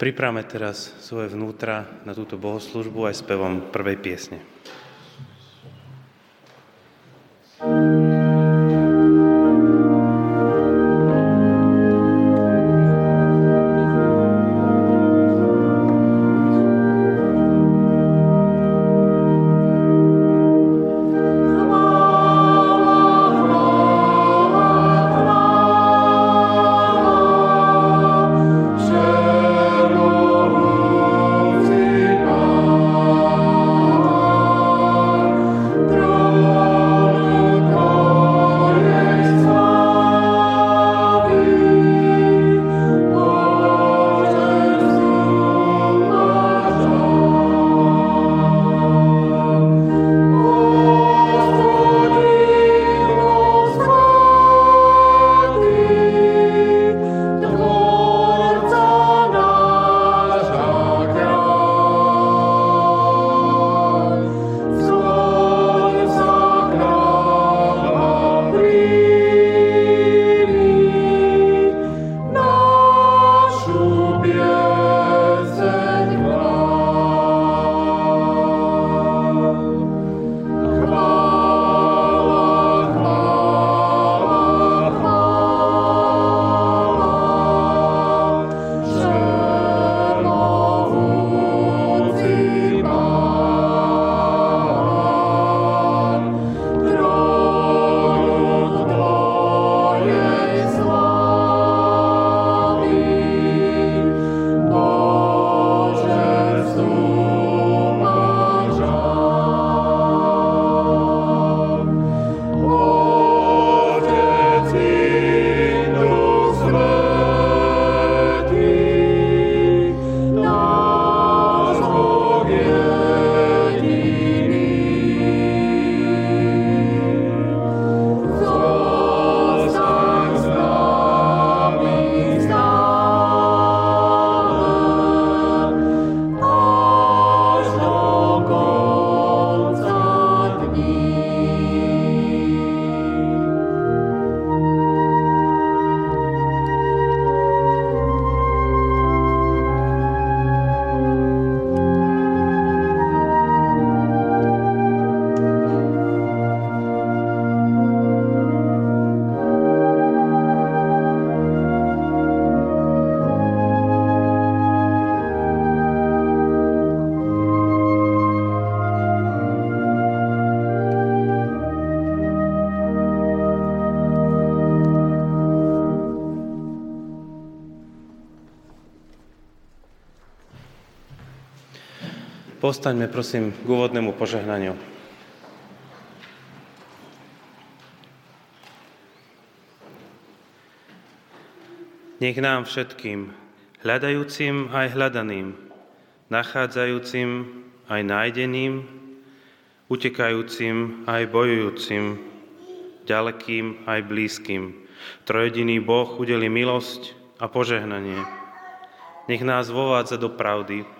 Pripravme teraz svoje vnútra na túto bohoslužbu aj spevom prvej piesne. Postaňme prosím k úvodnému požehnaniu. Nech nám všetkým, hľadajúcim aj hľadaným, nachádzajúcim aj nájdeným, utekajúcim aj bojujúcim, ďalekým aj blízkym, trojediný Boh udeli milosť a požehnanie. Nech nás vovádza do pravdy,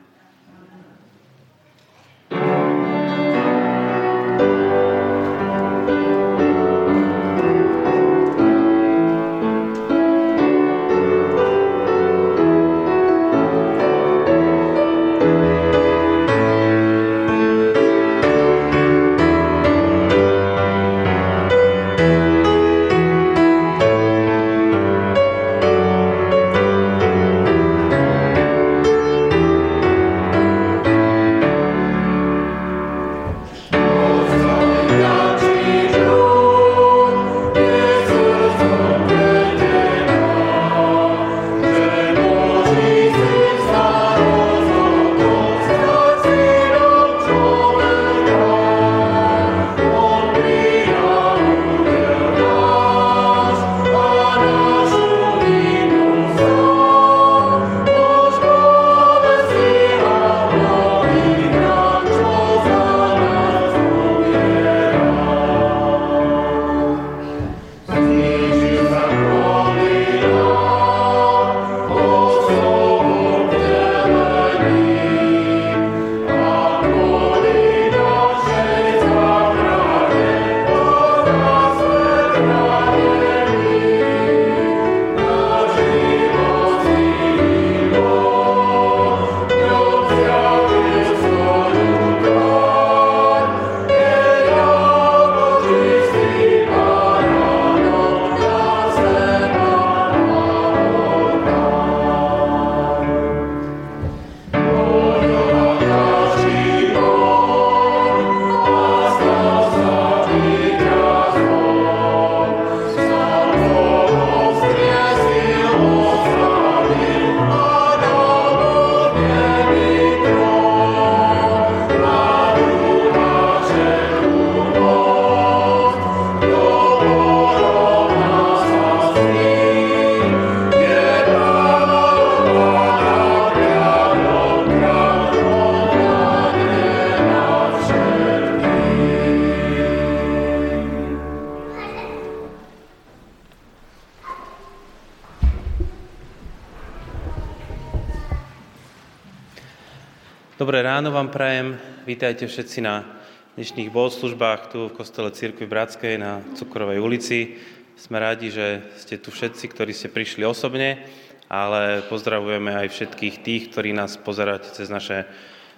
Vítajte všetci na dnešných bohoslužbách tu v kostole Církvy Bratskej na Cukrovej ulici. Sme rádi, že ste tu všetci, ktorí ste prišli osobne, ale pozdravujeme aj všetkých tých, ktorí nás pozeráte cez naše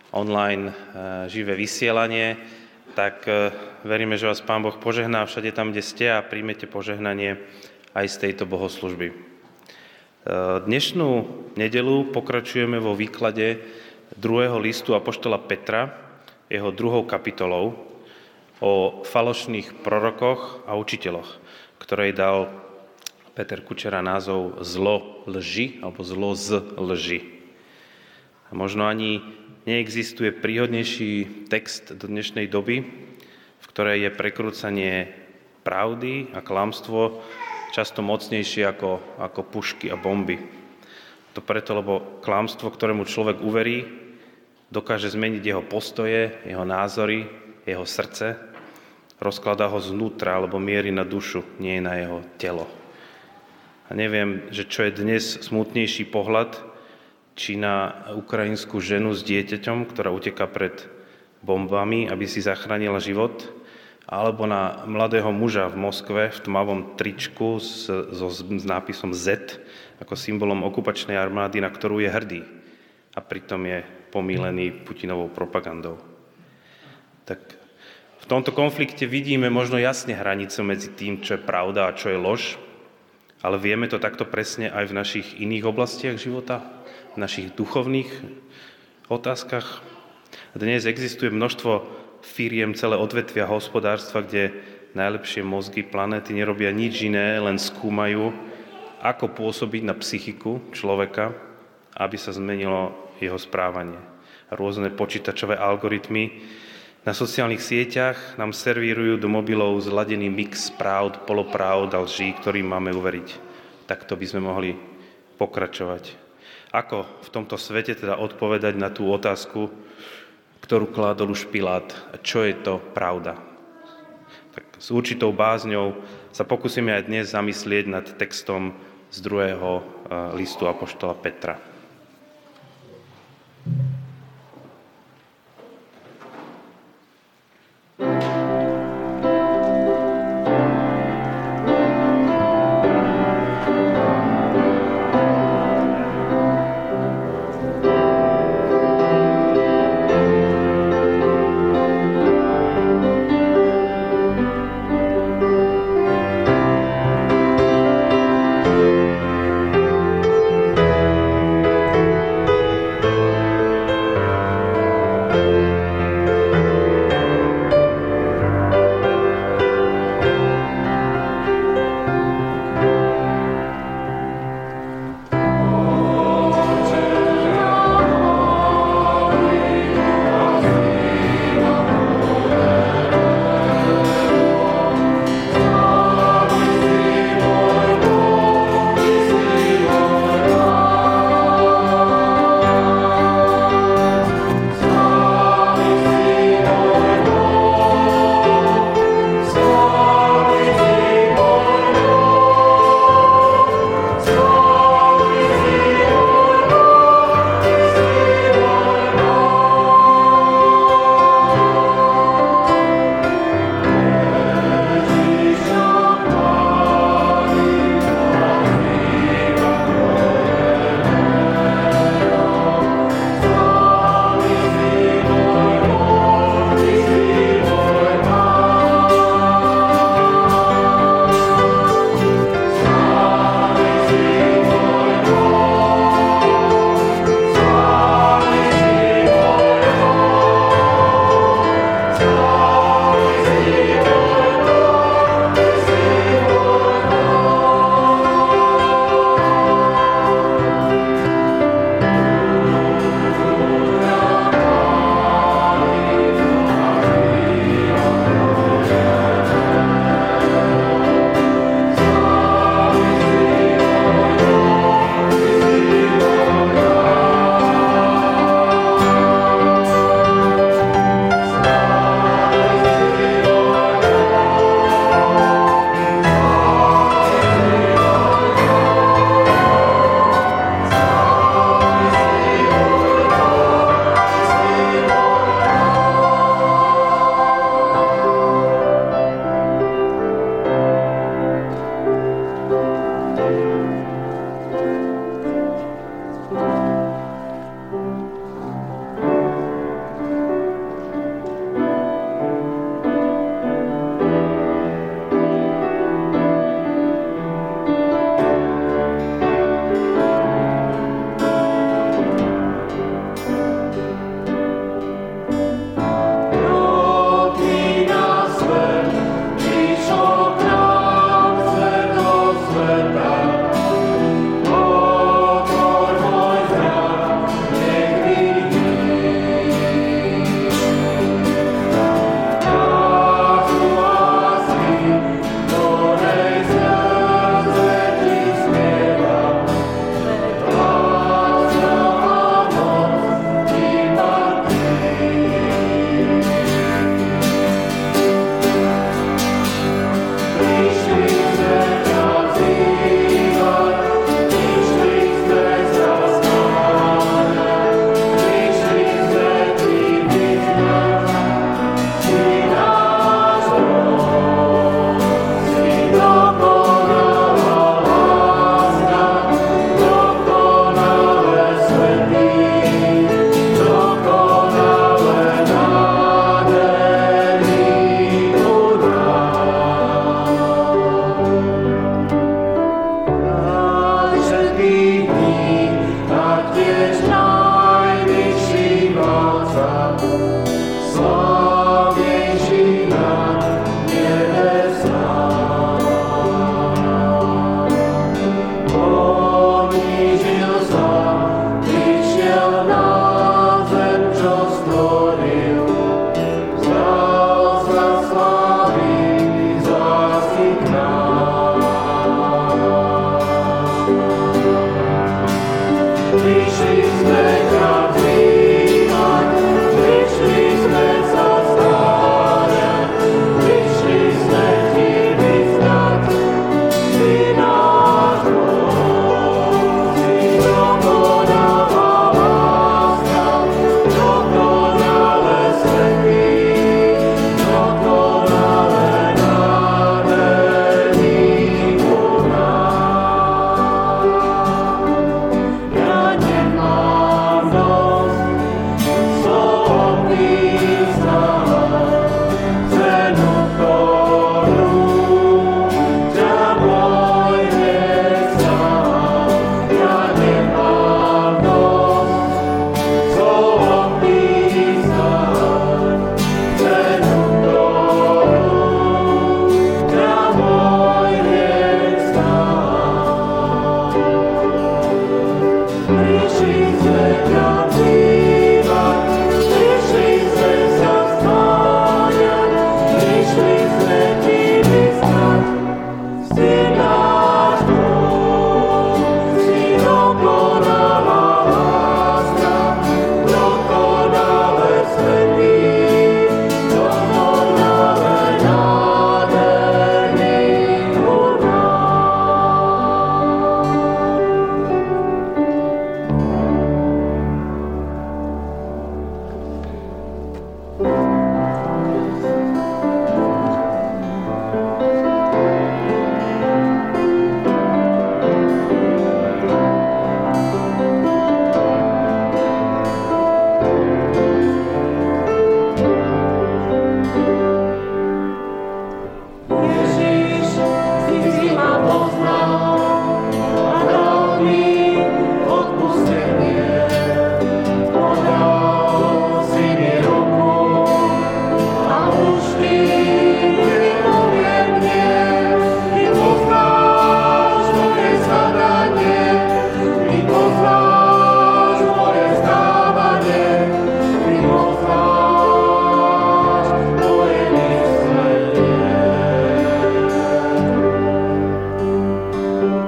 online eh, živé vysielanie. Tak eh, veríme, že vás Pán Boh požehná všade tam, kde ste a príjmete požehnanie aj z tejto bohoslužby. Eh, dnešnú nedelu pokračujeme vo výklade druhého listu Apoštola Petra, jeho druhou kapitolou, o falošných prorokoch a učiteľoch, ktorej dal Peter Kučera názov Zlo lži, alebo Zlo z lži. A možno ani neexistuje príhodnejší text do dnešnej doby, v ktorej je prekrúcanie pravdy a klamstvo často mocnejšie ako, ako pušky a bomby. To preto, lebo klamstvo, ktorému človek uverí, dokáže zmeniť jeho postoje, jeho názory, jeho srdce, rozkladá ho znútra alebo mierí na dušu, nie na jeho telo. A neviem, že čo je dnes smutnejší pohľad, či na ukrajinskú ženu s dieťaťom, ktorá uteká pred bombami, aby si zachránila život, alebo na mladého muža v Moskve v tmavom tričku s, so, s nápisom Z ako symbolom okupačnej armády, na ktorú je hrdý. A pritom je pomílený Putinovou propagandou. Tak v tomto konflikte vidíme možno jasne hranicu medzi tým, čo je pravda a čo je lož, ale vieme to takto presne aj v našich iných oblastiach života, v našich duchovných otázkach. Dnes existuje množstvo firiem, celé odvetvia hospodárstva, kde najlepšie mozgy planéty nerobia nič iné, len skúmajú, ako pôsobiť na psychiku človeka, aby sa zmenilo jeho správanie. Rôzne počítačové algoritmy na sociálnych sieťach nám servírujú do mobilov zladený mix pravd, polopravd a lží, ktorým máme uveriť. Takto by sme mohli pokračovať. Ako v tomto svete teda odpovedať na tú otázku, ktorú kládol už Pilát, čo je to pravda? Tak s určitou bázňou sa pokúsime aj dnes zamyslieť nad textom z druhého eh, listu Apoštola Petra. Thank you.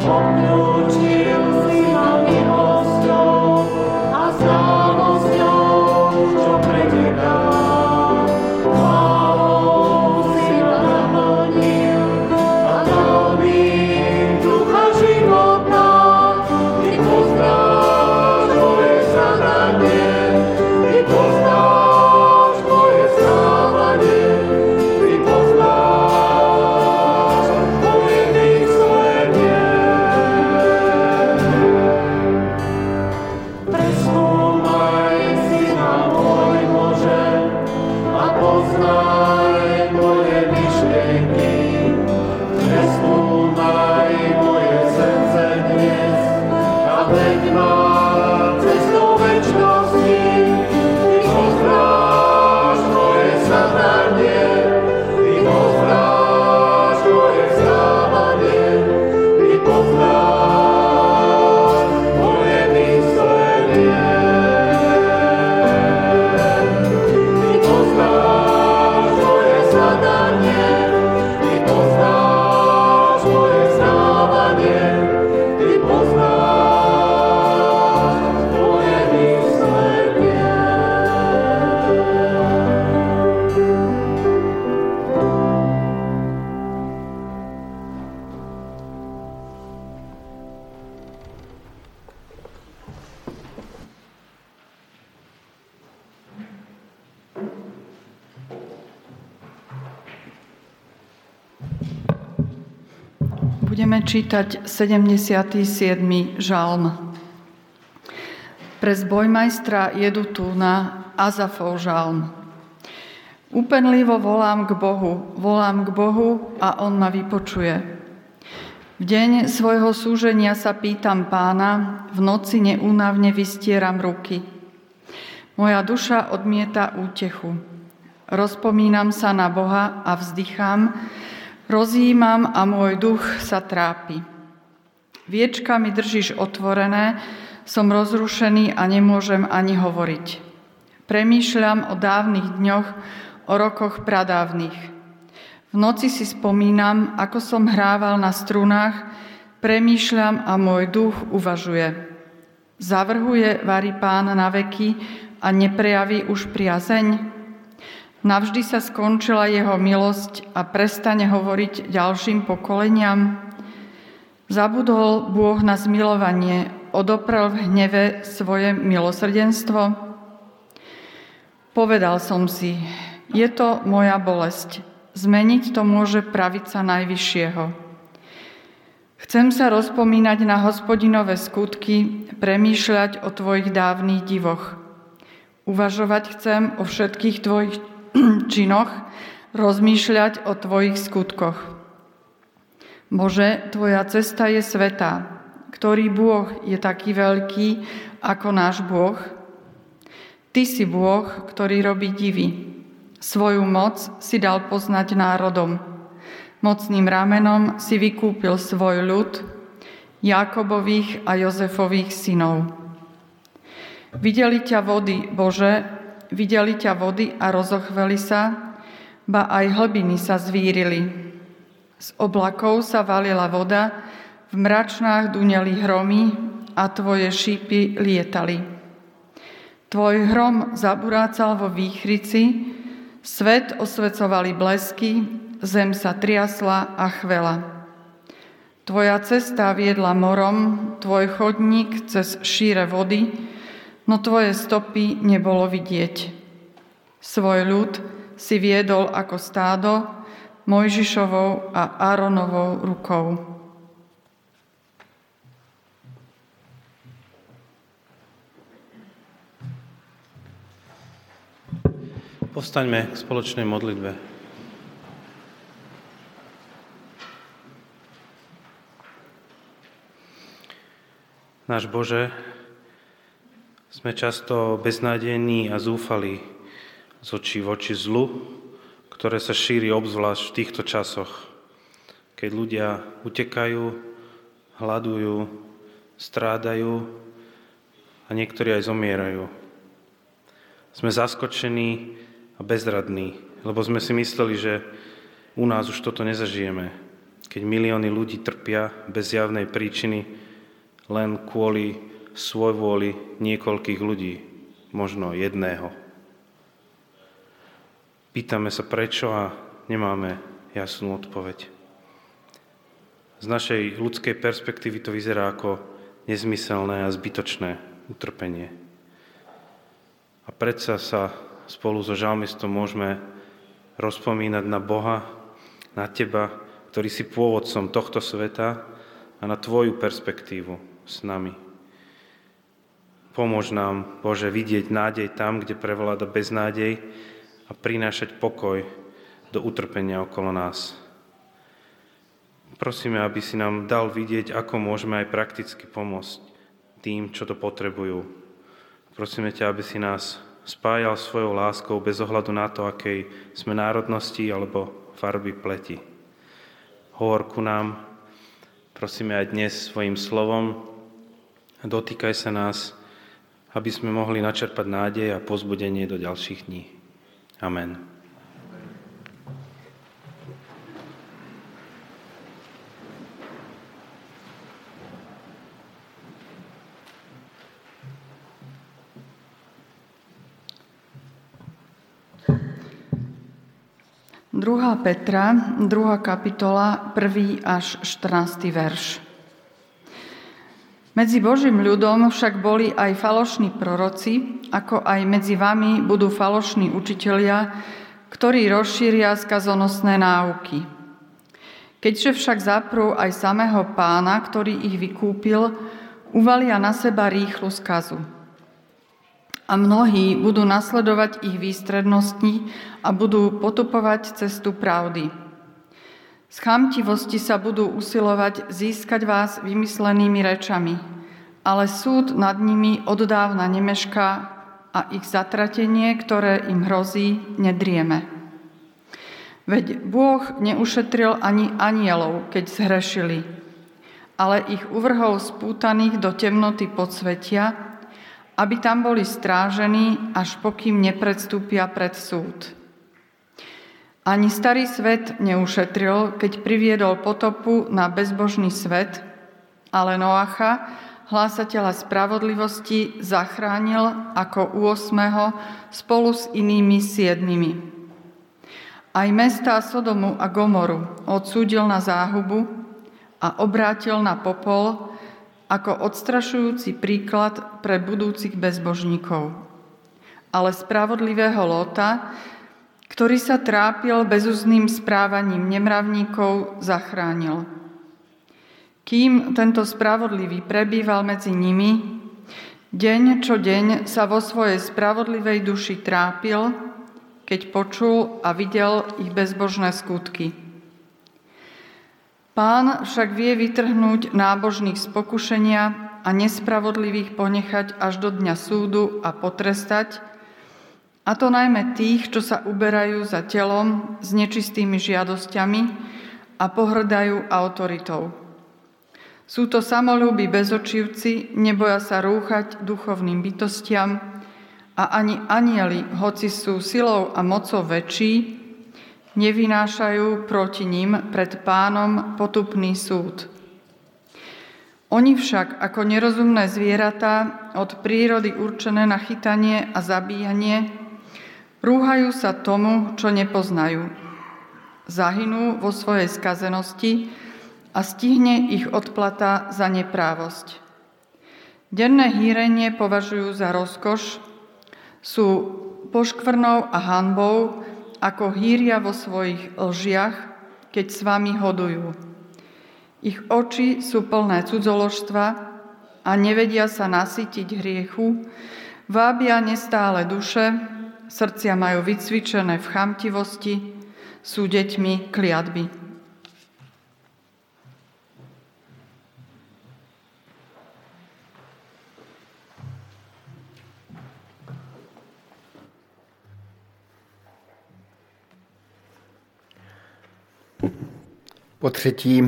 Budeme 77. žalm. Pre zbojmajstra jedu tu na Azafov žalm. Úpenlivo volám k Bohu, volám k Bohu a On ma vypočuje. V deň svojho súženia sa pýtam pána, v noci neúnavne vystieram ruky. Moja duša odmieta útechu. Rozpomínam sa na Boha a vzdychám, Rozjímam a môj duch sa trápi. Viečka mi držíš otvorené, som rozrušený a nemôžem ani hovoriť. Premýšľam o dávnych dňoch, o rokoch pradávnych. V noci si spomínam, ako som hrával na strunách, premýšľam a môj duch uvažuje. Zavrhuje varí pán na veky a neprejaví už priazeň? Navždy sa skončila jeho milosť a prestane hovoriť ďalším pokoleniam. Zabudol Bôh na zmilovanie, odoprel v hneve svoje milosrdenstvo. Povedal som si, je to moja bolesť, zmeniť to môže pravica Najvyššieho. Chcem sa rozpomínať na hospodinové skutky, premýšľať o tvojich dávnych divoch. Uvažovať chcem o všetkých tvojich činoch, rozmýšľať o Tvojich skutkoch. Bože, Tvoja cesta je svetá. Ktorý Bôh je taký veľký ako náš Bôh? Ty si Bôh, ktorý robí divy. Svoju moc si dal poznať národom. Mocným ramenom si vykúpil svoj ľud, Jakobových a Jozefových synov. Videli ťa vody, Bože, Videli ťa vody a rozochveli sa, ba aj hlbiny sa zvírili. Z oblakov sa valila voda, v mračnách duneli hromy a tvoje šípy lietali. Tvoj hrom zaburácal vo výchrici, svet osvecovali blesky, zem sa triasla a chvela. Tvoja cesta viedla morom, tvoj chodník cez šíre vody, no tvoje stopy nebolo vidieť. Svoj ľud si viedol ako stádo Mojžišovou a Áronovou rukou. Postaňme k spoločnej modlitbe. Náš Bože, sme často beznádejní a zúfali z očí v oči zlu, ktoré sa šíri obzvlášť v týchto časoch, keď ľudia utekajú, hľadujú, strádajú a niektorí aj zomierajú. Sme zaskočení a bezradní, lebo sme si mysleli, že u nás už toto nezažijeme. keď milióny ľudí trpia bez javnej príčiny len kvôli svojvôli niekoľkých ľudí, možno jedného. Pýtame sa prečo a nemáme jasnú odpoveď. Z našej ľudskej perspektívy to vyzerá ako nezmyselné a zbytočné utrpenie. A predsa sa spolu so žalmistom môžeme rozpomínať na Boha, na Teba, ktorý si pôvodcom tohto sveta a na Tvoju perspektívu s nami. Pomôž nám, Bože, vidieť nádej tam, kde prevláda beznádej a prinášať pokoj do utrpenia okolo nás. Prosíme, aby si nám dal vidieť, ako môžeme aj prakticky pomôcť tým, čo to potrebujú. Prosíme ťa, aby si nás spájal svojou láskou bez ohľadu na to, akej sme národnosti alebo farby pleti. Hovor ku nám, prosíme aj dnes svojim slovom, dotýkaj sa nás, aby sme mohli načerpať nádej a pozbudenie do ďalších dní. Amen. Druhá Petra, druhá kapitola, prvý až 14. verš. Medzi Božím ľudom však boli aj falošní proroci, ako aj medzi vami budú falošní učitelia, ktorí rozšíria skazonosné náuky. Keďže však zaprú aj samého pána, ktorý ich vykúpil, uvalia na seba rýchlu skazu. A mnohí budú nasledovať ich výstrednosti a budú potupovať cestu pravdy. Z chamtivosti sa budú usilovať získať vás vymyslenými rečami, ale súd nad nimi oddávna nemešká a ich zatratenie, ktoré im hrozí, nedrieme. Veď Bôh neušetril ani anielov, keď zhrešili, ale ich uvrhol spútaných do temnoty podsvetia, aby tam boli strážení, až pokým nepredstúpia pred súd. Ani starý svet neušetril, keď priviedol potopu na bezbožný svet, ale Noacha, hlásateľa spravodlivosti, zachránil ako u osmého spolu s inými siedmimi. Aj mesta Sodomu a Gomoru odsúdil na záhubu a obrátil na popol ako odstrašujúci príklad pre budúcich bezbožníkov. Ale spravodlivého Lóta ktorý sa trápil bezúzným správaním nemravníkov, zachránil. Kým tento spravodlivý prebýval medzi nimi, deň čo deň sa vo svojej spravodlivej duši trápil, keď počul a videl ich bezbožné skutky. Pán však vie vytrhnúť nábožných z pokušenia a nespravodlivých ponechať až do dňa súdu a potrestať, a to najmä tých, čo sa uberajú za telom s nečistými žiadosťami a pohrdajú autoritou. Sú to samolúbi bezočivci, neboja sa rúchať duchovným bytostiam a ani anieli, hoci sú silou a mocou väčší, nevynášajú proti ním pred pánom potupný súd. Oni však ako nerozumné zvieratá od prírody určené na chytanie a zabíjanie Rúhajú sa tomu, čo nepoznajú. Zahynú vo svojej skazenosti a stihne ich odplata za neprávosť. Denné hýrenie považujú za rozkoš, sú poškvrnou a hanbou, ako hýria vo svojich lžiach, keď s vami hodujú. Ich oči sú plné cudzoložstva a nevedia sa nasytiť hriechu, vábia nestále duše, srdcia majú vycvičené v chamtivosti, sú deťmi kliatby. Po třetí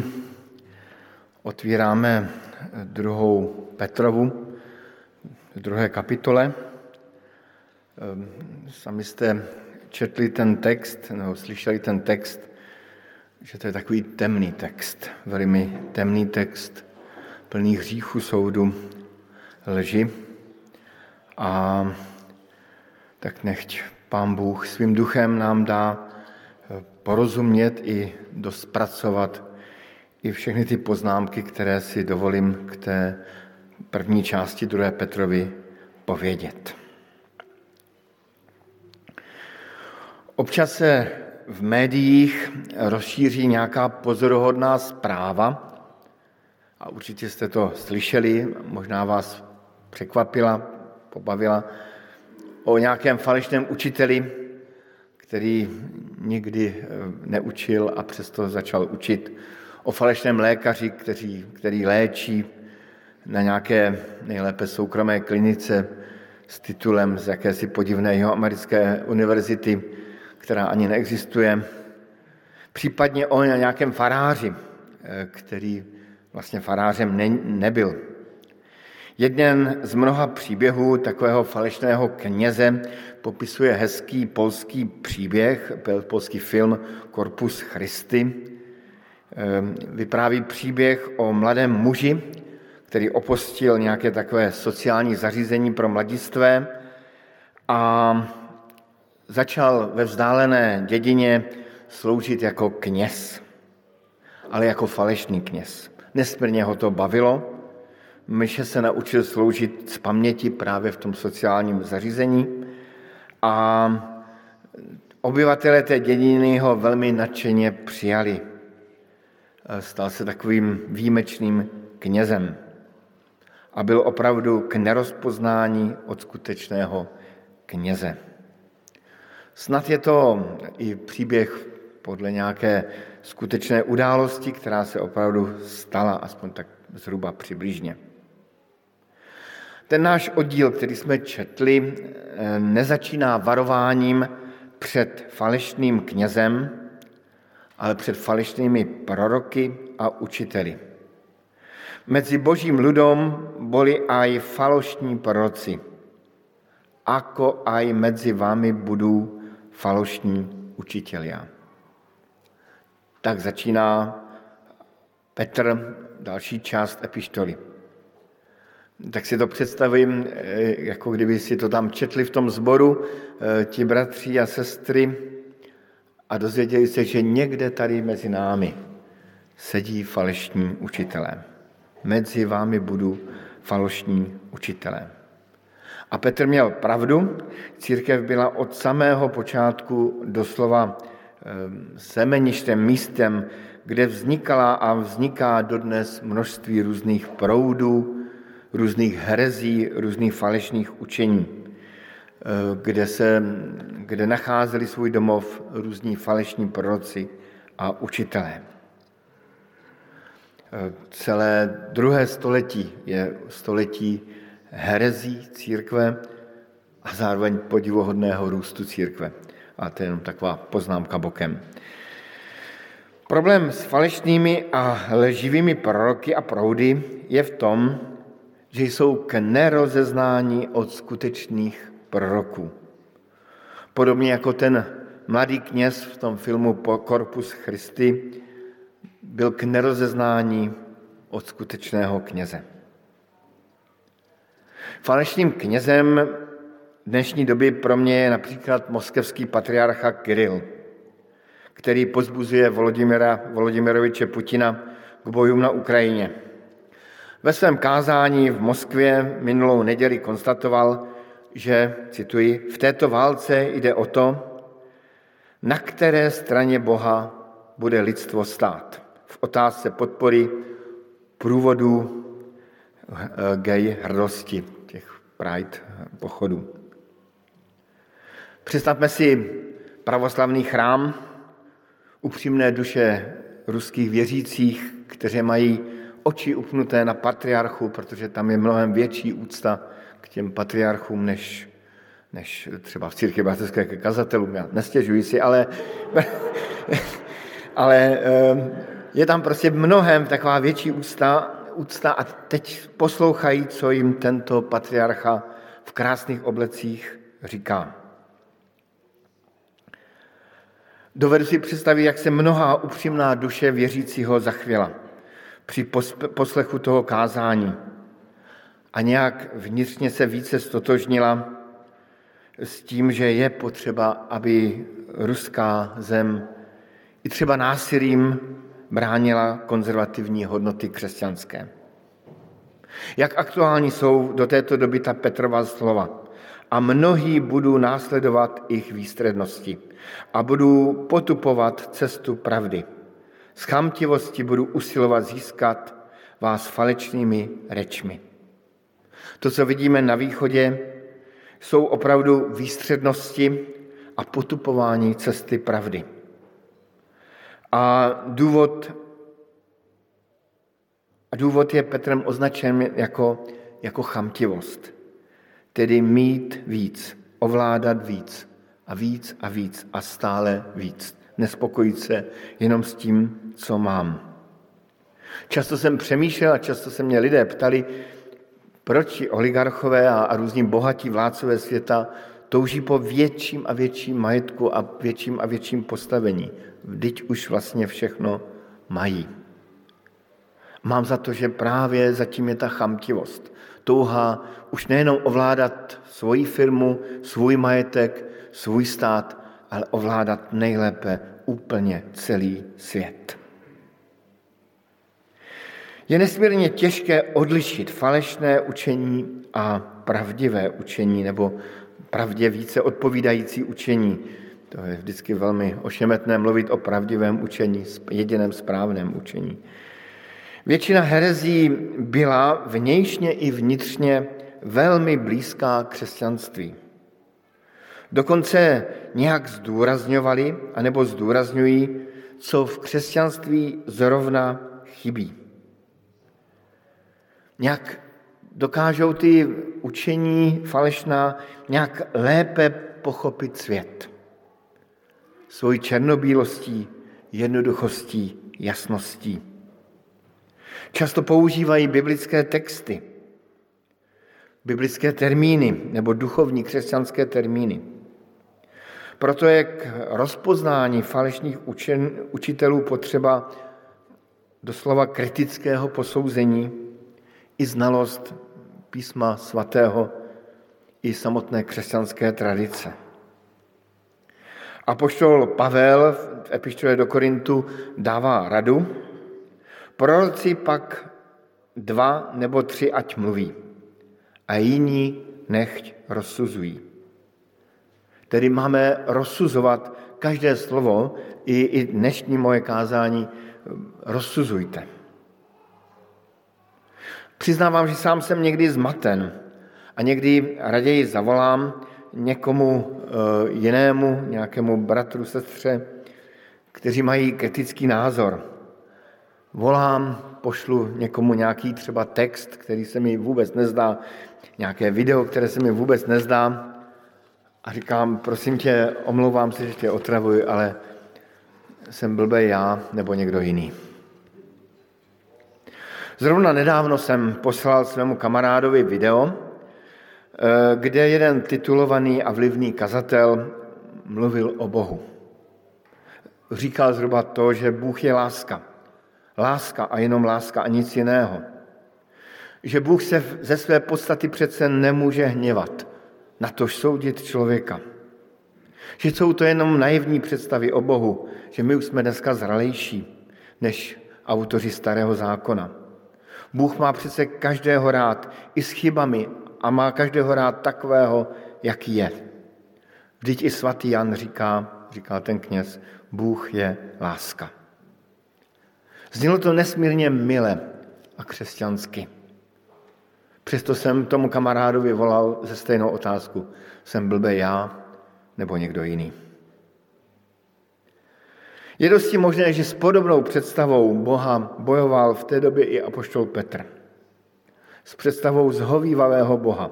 otvíráme druhou Petrovu druhé kapitole. Ehm, sami jste četli ten text, nebo slyšeli ten text že to je takový temný text, velmi temný text, plný hříchu, soudu, lži. A tak nechť Pán Bůh svým duchem nám dá eh, porozumět i dospracovat i všechny ty poznámky, které si dovolím k té první části druhé Petrovi povědět. Občas se v médiích rozšíří nějaká pozoruhodná zpráva, a určitě jste to slyšeli, možná vás překvapila, pobavila, o nějakém falešném učiteli, který nikdy eh, neučil a přesto začal učit, o falešném lékaři, který, který léčí na nějaké nejlépe soukromé klinice s titulem z jakési podivné americké univerzity, která ani neexistuje. Případně o nějakém faráři, eh, který vlastně farářem ne, nebyl. Jeden z mnoha příběhů takového falešného kněze popisuje hezký polský příběh, polský film Korpus Christi. Ehm, vypráví příběh o mladém muži, který opustil nějaké takové sociální zařízení pro mladistvé a začal ve vzdálené dědině sloužit jako kněz, ale jako falešný kněz. Nesmírně ho to bavilo. Myše se naučil sloužit z paměti právě v tom sociálním zařízení a obyvatelé té dědiny ho velmi nadšeně přijali. Stal se takovým výjimečným knězem a byl opravdu k nerozpoznání od skutečného kněze. Snad je to i příběh podle nějaké skutečné události, která se opravdu stala, aspoň tak zhruba přibližně. Ten náš oddíl, který jsme četli, eh, nezačíná varováním před falešným knězem, ale před falešnými proroky a učiteli. Mezi božím ľudom boli aj falošní proroci, ako aj mezi vámi budou falošní učitelia. Tak začíná Petr, další část epištoly. Tak si to představím, eh, jako kdyby si to tam četli v tom zboru eh, ti bratři a sestry a dozvěděli se, že někde tady mezi námi sedí falešní učitelé. Mezi vámi budu falešní učitelé. A Petr měl pravdu, církev byla od samého počátku doslova Ehm, semeništěm, místem, kde vznikala a vzniká dodnes množství různých proudů, různých herezí, různých falešných učení, ehm, kde, se, kde nacházeli svůj domov různí falešní proroci a učitelé. Ehm, celé druhé století je století herezí církve a zároveň podivuhodného růstu církve. A to je jenom taková poznámka bokem. Problém s falešnými a leživými proroky a proudy je v tom, že jsou k nerozeznání od skutečných proroků. Podobně jako ten mladý kněz v tom filmu Corpus Christi byl k nerozeznání od skutečného kněze. Falešným knězem dnešní doby pro mě je například moskevský patriarcha Kiril, který pozbuzuje Volodymyra, Volodymyroviče Putina k bojům na Ukrajině. Ve svém kázání v Moskvě minulou neděli konstatoval, že, cituji, v této válce jde o to, na které straně Boha bude lidstvo stát v otázce podpory průvodů eh, gay hrdosti, pride pochodů. Představme si pravoslavný chrám, upřímné duše ruských věřících, kteří mají oči upnuté na patriarchu, protože tam je mnohem větší úcta k těm patriarchům, než, než třeba v církvi bratrské ke kazatelům. Já nestěžuji si, ale, ale ehm, je tam prostě mnohem taková větší úcta, úcta a teď poslouchají, co jim tento patriarcha v krásných oblecích říká. Dovedu si představit, jak se mnohá upřímná duše věřícího zachvěla při poslechu toho kázání a nějak vnitřně se více stotožnila s tím, že je potřeba, aby ruská zem i třeba násilím bránila konzervativní hodnoty křesťanské. Jak aktuální jsou do této doby ta Petrova slova. A mnohí budou následovat jejich výstřednosti a budou potupovat cestu pravdy. Z chamtivosti budu usilovat získat vás falečnými rečmi. To, co vidíme na východě, jsou opravdu výstřednosti a potupování cesty pravdy. A důvod, a důvod je Petrem označen jako, jako chamtivost, tedy mít víc, ovládat víc a víc a víc a stále víc. Nespokojit se jenom s tím, co mám. Často jsem přemýšlel a často se mě lidé ptali, proč oligarchové a, a různí bohatí vládcové světa touží po větším a větším majetku a větším a větším postavení. Vždyť už vlastně všechno mají. Mám za to, že právě zatím je ta chamtivost. Touha už nejenom ovládat svoji firmu, svůj majetek, svůj stát, ale ovládat nejlépe úplně celý svět. Je nesmírně těžké odlišit falešné učení a pravdivé učení, nebo pravdě více odpovídající učení. To je vždycky velmi ošemetné mluvit o pravdivém učení, jediném správném učení. Většina herezí byla vnějšně i vnitřně velmi blízká křesťanství. Dokonce nějak zdůrazňovali, anebo zdůrazňují, co v křesťanství zrovna chybí. Nějak dokážou ty učení falešná nějak lépe pochopit svět. Svojí černobílostí, jednoduchostí, jasností. Často používají biblické texty, biblické termíny nebo duchovní křesťanské termíny. Proto je k rozpoznání falešných učen, učitelů potřeba doslova kritického posouzení i znalost písma svatého i samotné křesťanské tradice. A poštol Pavel v epištole do Korintu dává radu, proroci pak dva nebo tři ať mluví a jiní nechť rozsuzují. Tedy máme rozsuzovat každé slovo, i, i dnešní moje kázání rozsuzujte. Přiznávám, že sám jsem někdy zmaten a někdy raději zavolám někomu eh, jinému, nějakému bratru, sestře, kteří mají kritický názor. Volám, pošlu někomu nějaký třeba text, který se mi vůbec nezdá, nějaké video, které se mi vůbec nezdá a říkám, prosím tě, omlouvám se, že tě otravuji, ale jsem blbej já nebo někdo jiný. Zrovna nedávno jsem poslal svému kamarádovi video, kde jeden titulovaný a vlivný kazatel mluvil o Bohu. Říkal zhruba to, že Bůh je láska. Láska a jenom láska a nic jiného. Že Bůh se ze své podstaty přece nemůže hněvat, na tož soudit člověka. Že jsou to jenom naivní představy o Bohu, že my už jsme dneska zralejší než autoři starého zákona. Bůh má přece každého rád, i s chybami, a má každého rád takového, jaký je. Vždyť i svatý Jan říká, říká ten kněz, Bůh je láska. Znělo to nesmírně mile a křesťansky. Přesto jsem tomu kamarádovi volal ze stejnou otázku. Jsem blbý já nebo někdo jiný? Je dosti možné, že s podobnou představou Boha bojoval v té době i apoštol Petr. S představou zhovývavého Boha.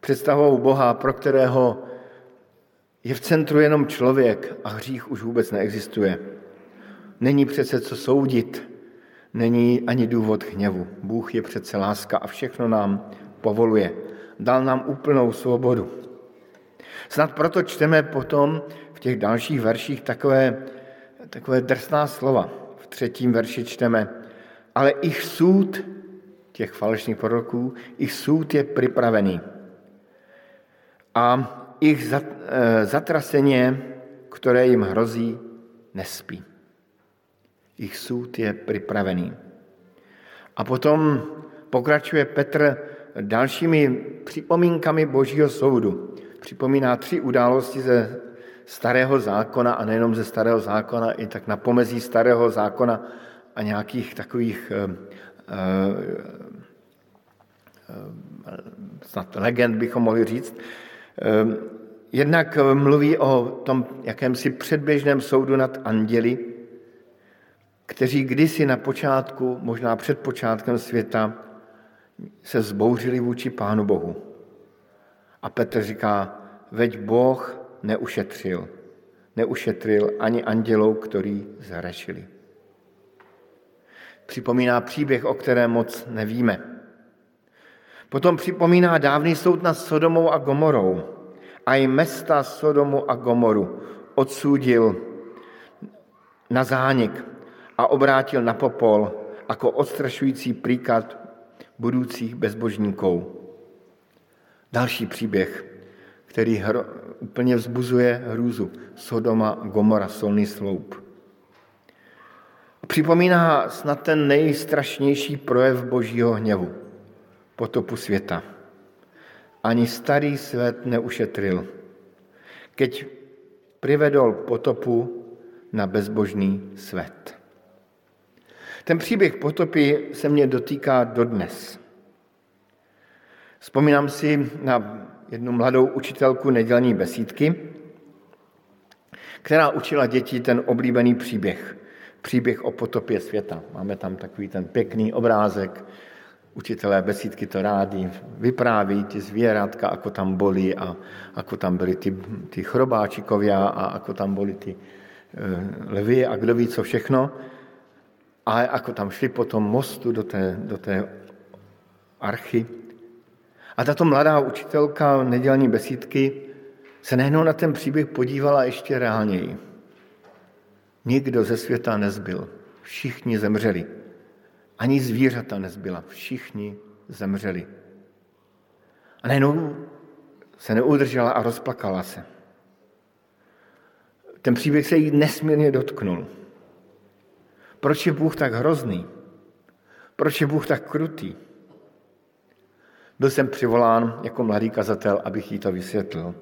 Představou Boha, pro kterého je v centru jenom člověk a hřích už vůbec neexistuje. Není přece co soudit, není ani důvod hněvu. Bůh je přece láska a všechno nám povoluje. Dal nám úplnou svobodu. Snad proto čteme potom v těch dalších verších takové, takové drsná slova. V třetím verši čteme, ale ich soud těch falešných proroků, ich soud je připravený. A ich eh, zatraseně, které jim hrozí, nespí. Ich soud je připravený. A potom pokračuje Petr dalšími připomínkami Božího soudu. Připomíná tři události ze starého zákona a nejenom ze starého zákona, i tak na pomezí starého zákona a nějakých takových uh, snad legend bychom mohli říct. Jednak mluví o tom jakémsi předběžném soudu nad anděli, kteří kdysi na počátku, možná před počátkem světa, se zbouřili vůči Pánu Bohu. A Petr říká, veď Boh neušetřil. Neušetřil ani andělou, který zhrešili. Připomíná příběh, o kterém moc nevíme. Potom připomíná dávný soud nad Sodomou a Gomorou. A i mesta Sodomu a Gomoru odsúdil na zánik a obrátil na popol jako odstrašující příklad budoucích bezbožníků. Další příběh, který hro, úplně vzbuzuje hrůzu. Sodoma, Gomora, solný sloup. Připomíná snad ten nejstrašnější projev božího hněvu, potopu světa. Ani starý svět neušetril, keď privedol potopu na bezbožný svět. Ten příběh potopy se mě dotýká dodnes. Vzpomínám si na jednu mladou učitelku nedělní besídky, která učila děti ten oblíbený příběh. Příběh o potopě světa. Máme tam takový ten pěkný obrázek. Učitelé besídky to rádi vypráví, ty zvěratka, ako tam boli a ako tam byli ty, ty chrobáčikovia a ako tam byly ty e, lvy a kdo ví co všechno. A ako tam šli po tom mostu do té, do té archy. A tato mladá učitelka nedělní besídky se nejenom na ten příběh podívala ještě reálněji. Nikdo ze světa nezbyl. Všichni zemřeli. Ani zvířata nezbyla. Všichni zemřeli. A najednou se neudržela a rozplakala se. Ten příběh se jí nesmírně dotknul. Proč je Bůh tak hrozný? Proč je Bůh tak krutý? Byl jsem přivolán jako mladý kazatel, abych jí to vysvětlil.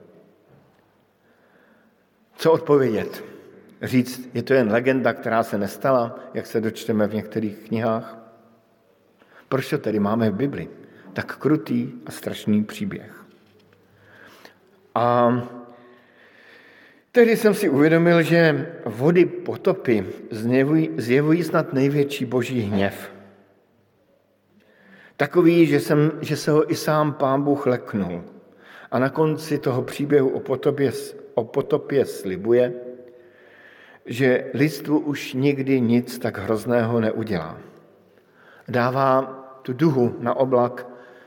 Co odpovědět? Říct, je to jen legenda, která se nestala, jak se dočteme v některých knihách? Proč to tedy máme v Bibli? Tak krutý a strašný příběh. A Tehdy jsem si uvědomil, že vody potopy zjevují, zjevují snad největší boží hněv. Takový, že, jsem, že se ho i sám pán Bůh leknul. A na konci toho příběhu o potopě, o potopě slibuje, že lidstvu už nikdy nic tak hrozného neudělá. Dává tu duhu na oblak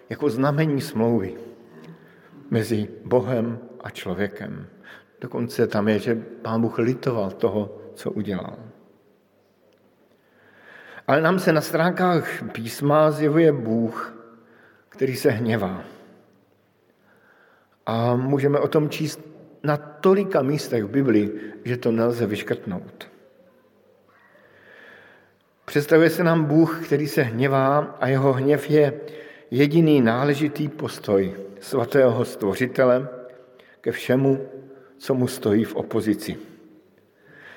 jako znamení smlouvy mezi Bohem a člověkem. Dokonce tam je, že pán Bůh litoval toho, co udělal. Ale nám se na stránkách písma zjevuje Bůh, který se hněvá. A můžeme o tom číst na tolika místech v Biblii, že to nelze vyškrtnout. Představuje se nám Bůh, který se hněvá a jeho hněv je jediný náležitý postoj svatého stvořitele ke všemu, co mu stojí v opozici.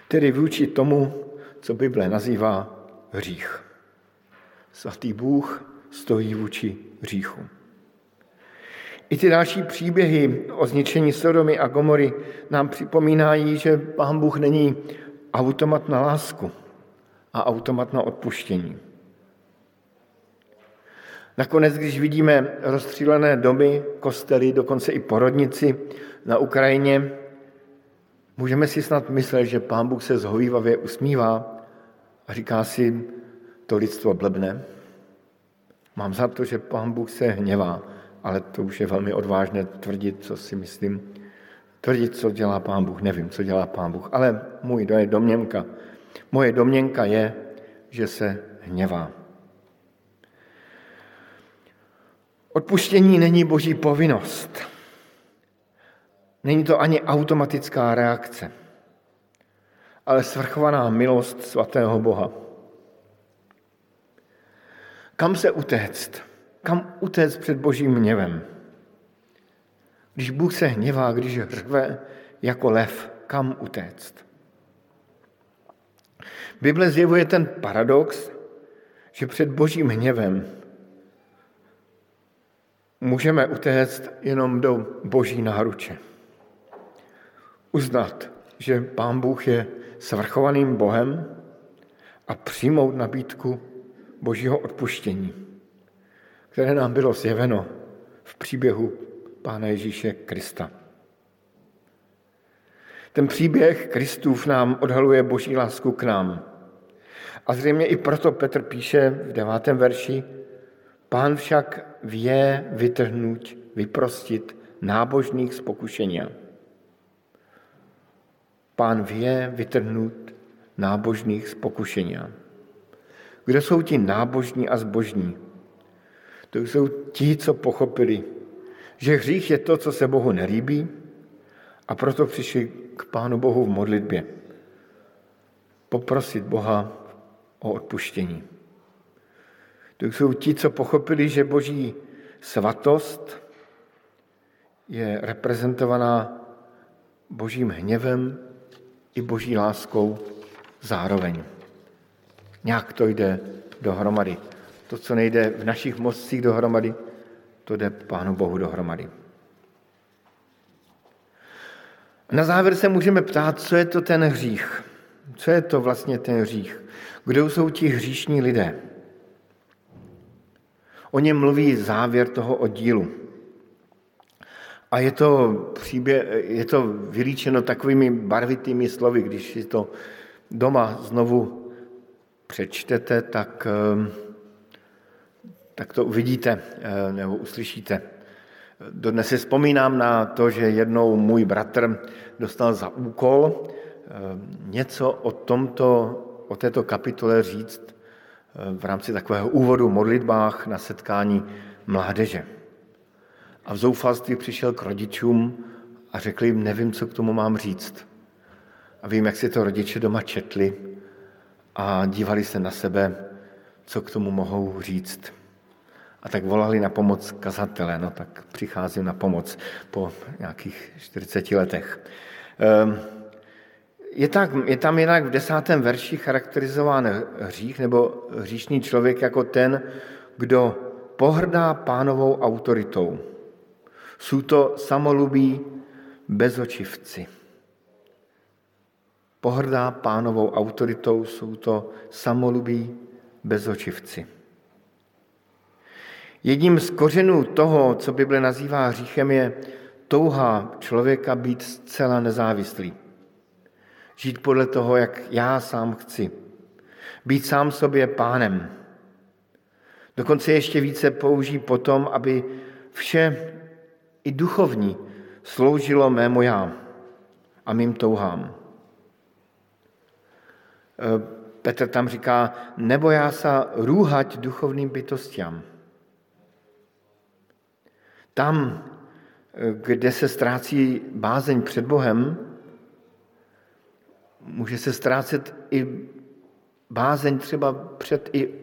Tedy vůči tomu, co Bible nazývá hřích. Svatý Bůh stojí vůči hříchu. I ty další příběhy o zničení Sodomy a Gomory nám připomínají, že Pán Bůh není automat na lásku a automat na odpuštění. Nakonec, když vidíme rozstřílené domy, kostely, dokonce i porodnici na Ukrajině, můžeme si snad myslet, že Pán Bůh se zhovývavě usmívá a říká si, to lidstvo blbne. Mám za to, že Pán Bůh se hněvá, ale to už je velmi odvážné tvrdit, co si myslím. tvrdit, co dělá pán Bůh. Nevím, co dělá pán Bůh, ale můj domněnka. Moje domněnka je, že se hněvá. Odpuštění není boží povinnost. Není to ani automatická reakce, ale svrchovaná milost svatého Boha. Kam se utéct? Kam utéct před božím hněvem? Když Bůh se hněvá, když řve jako lev, kam utéct? Bible zjevuje ten paradox, že před božím hněvem můžeme utéct jenom do boží náruče. Uznat, že Pán Bůh je svrchovaným Bohem a přijmout nabídku božího odpuštění, které nám bylo zjeveno v příběhu Pána Ježíše Krista. Ten příběh Kristův nám odhaluje boží lásku k nám. A zřejmě i proto Petr píše v devátém verši, Pán však vě vytrhnout, vyprostit nábožných z pokušení. Pán vě vytrhnout nábožných z pokušení. Kdo jsou ti nábožní a zbožní? To jsou ti, co pochopili, že hřích je to, co se Bohu nelíbí a proto přišli k Pánu Bohu v modlitbě. Poprosit Boha o odpuštění. To jsou ti, co pochopili, že boží svatost je reprezentovaná božím hněvem i boží láskou zároveň. Nějak to jde dohromady. To, co nejde v našich mozcích dohromady, to jde Pánu Bohu dohromady. Na závěr se můžeme ptát, co je to ten hřích. Co je to vlastně ten hřích? Kdo jsou ti hříšní lidé? O něm mluví závěr toho oddílu. A je to, příběh, je to vylíčeno takovými barvitými slovy, když si to doma znovu přečtete, tak, eh, tak to uvidíte eh, nebo uslyšíte. Dodnes si vzpomínám na to, že jednou můj bratr dostal za úkol eh, něco o, tomto, o této kapitole říct v rámci takového úvodu modlitbách na setkání mládeže. A v zoufalství přišel k rodičům a řekl jim, nevím, co k tomu mám říct. A vím, jak si to rodiče doma četli a dívali se na sebe, co k tomu mohou říct. A tak volali na pomoc kazatele, no tak přicházím na pomoc po nějakých 40 letech. Ehm, je, tak, je tam jinak v desátém verši charakterizován hřích nebo hříšný člověk jako ten, kdo pohrdá pánovou autoritou. Jsou to samolubí bezočivci. Pohrdá pánovou autoritou, jsou to samolubí bezočivci. Jedním z kořenů toho, co Bible nazývá hříchem, je touha člověka být zcela nezávislý. Žít podle toho, jak já sám chci. Být sám sobě pánem. Dokonce ještě více použí potom, aby vše i duchovní sloužilo mému já a mým touhám. E, Petr tam říká, nebo já se růhať duchovným bytostiam. Tam, kde se ztrácí bázeň před Bohem, může se ztrácet i bázeň třeba před i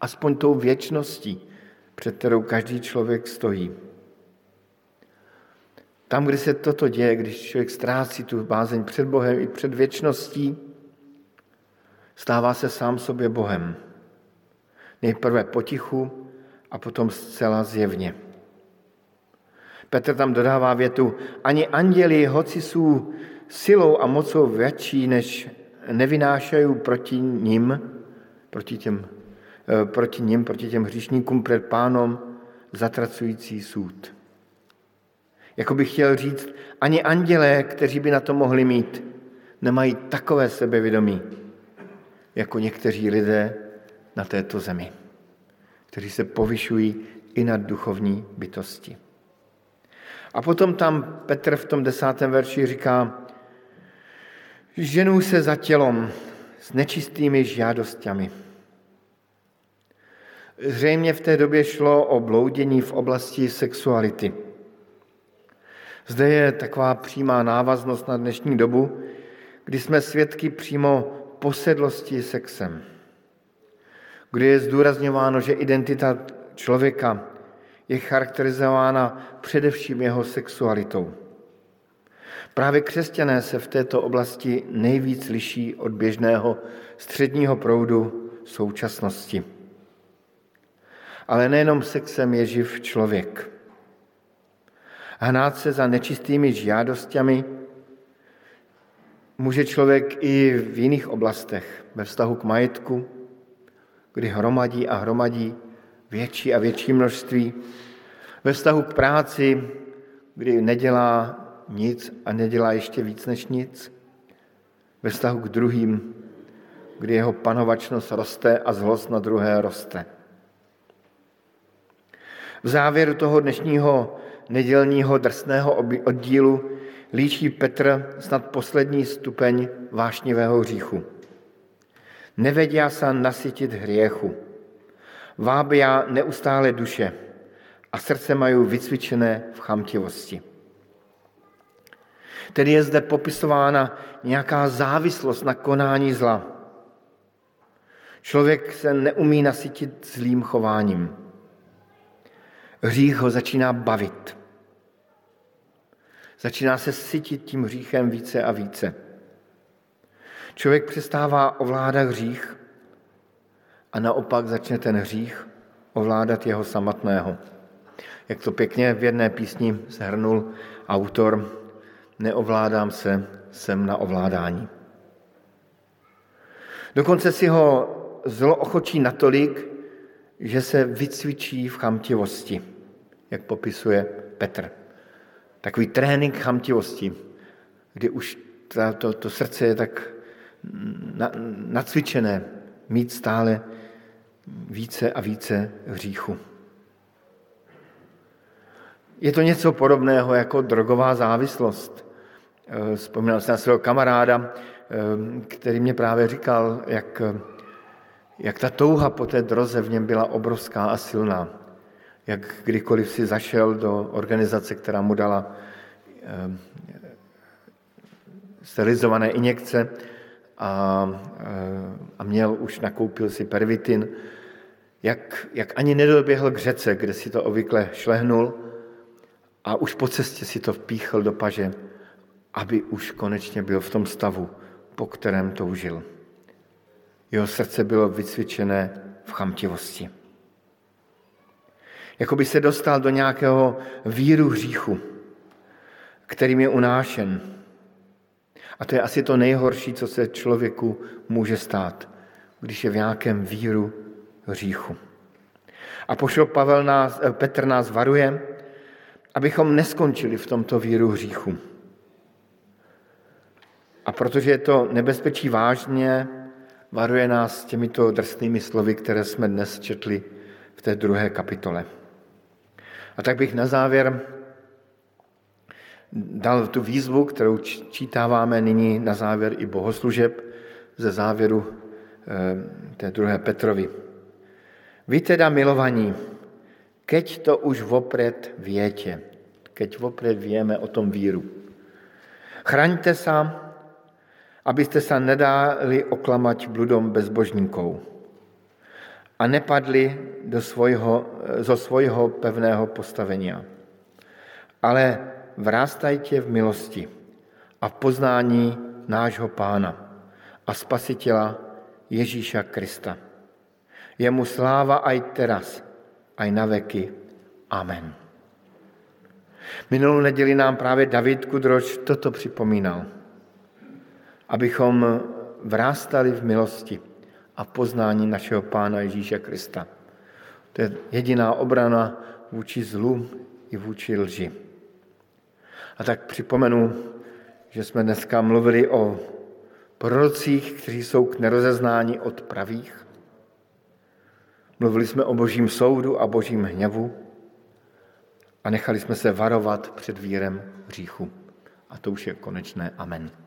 aspoň tou věčností, před kterou každý člověk stojí. Tam, kde se toto děje, když člověk ztrácí tu bázeň před Bohem i před věčností, stává se sám sobě Bohem. Nejprve potichu a potom zcela zjevně. Petr tam dodává větu, ani anděli, hoci jsou silou a mocou větší, než nevynášají proti ním, proti těm, eh, proti ním, proti těm hříšníkům před pánom zatracující soud. Jako bych chtěl říct, ani andělé, kteří by na to mohli mít, nemají takové sebevědomí, jako někteří lidé na této zemi, kteří se povyšují i nad duchovní bytosti. A potom tam Petr v tom desátém verši říká, ženou se za tělom s nečistými žádostmi. Zřejmě v té době šlo o bloudění v oblasti sexuality. Zde je taková přímá návaznost na dnešní dobu, kdy jsme svědky přímo posedlosti sexem, kdy je zdůrazňováno, že identita člověka je charakterizována především jeho sexualitou. Právě křesťané se v této oblasti nejvíc liší od běžného středního proudu současnosti. Ale nejenom sexem je živ člověk. Hnát se za nečistými žádostmi může člověk i v jiných oblastech, ve vztahu k majetku, kdy hromadí a hromadí větší a větší množství, ve vztahu k práci, kdy nedělá nic a nedělá ještě víc než nic, ve vztahu k druhým, kdy jeho panovačnost roste a zlost na druhé roste. V závěru toho dnešního nedělního drsného oddílu líčí Petr snad poslední stupeň vášnivého hříchu. Nevedia se nasytit hriechu. Vábia neustále duše a srdce mají vycvičené v chamtivosti. Tedy je zde popisována nějaká závislost na konání zla. Člověk se neumí nasytit zlým chováním. Hřích ho začíná bavit. Začíná se sytit tím hříchem více a více. Člověk přestává ovládat hřích a naopak začne ten hřích ovládat jeho samotného. Jak to pěkně v jedné písni zhrnul autor, neovládám se, jsem na ovládání. Dokonce si ho zlo ochočí natolik, že se vycvičí v chamtivosti, jak popisuje Petr. Takový trénink chamtivosti, kdy už to, to, to srdce je tak na, nacvičené mít stále více a více hříchu. Je to něco podobného jako drogová závislost. Eh, vzpomínal jsem na svého kamaráda, eh, který mě právě říkal, jak, jak ta touha po té droze v něm byla obrovská a silná. Jak kdykoliv si zašel do organizace, která mu dala eh, sterilizované injekce a, a měl už, nakoupil si pervitin, jak, jak ani nedoběhl k řece, kde si to obvykle šlehnul a už po cestě si to vpíchl do paže aby už konečně byl v tom stavu, po kterém toužil. Jeho srdce bylo vycvičené v chamtivosti. Jako by se dostal do nějakého víru hříchu, kterým je unášen. A to je asi to nejhorší, co se člověku může stát, když je v nějakém víru hříchu. A pošel Pavel nás, eh, Petr nás varuje, abychom neskončili v tomto víru hříchu a protože je to nebezpečí vážně, varuje nás těmito drsnými slovy, které jsme dnes četli v té druhé kapitole. A tak bych na závěr dal tu výzvu, kterou čítáváme nyní na závěr i bohoslužeb ze závěru eh, té druhé Petrovi. Vy teda milovaní, keď to už vopred viete, keď vopred vieme o tom víru. Chraňte se abyste se nedáli oklamať bludom bezbožníkov a nepadli do svojho, zo svojho pevného postavenia. Ale vrástajte v milosti a v poznání nášho pána a spasitela Ježíša Krista. Jemu sláva aj teraz, aj na veky. Amen. Minulou neděli nám právě David Kudroč toto připomínal abychom vrástali v milosti a poznání našeho Pána Ježíše Krista. To je jediná obrana vůči zlu i vůči lži. A tak připomenu, že jsme dneska mluvili o prorocích, kteří jsou k nerozeznání od pravých. Mluvili jsme o božím soudu a božím hněvu. a nechali jsme se varovat před vírem hříchu. A to už je konečné. Amen.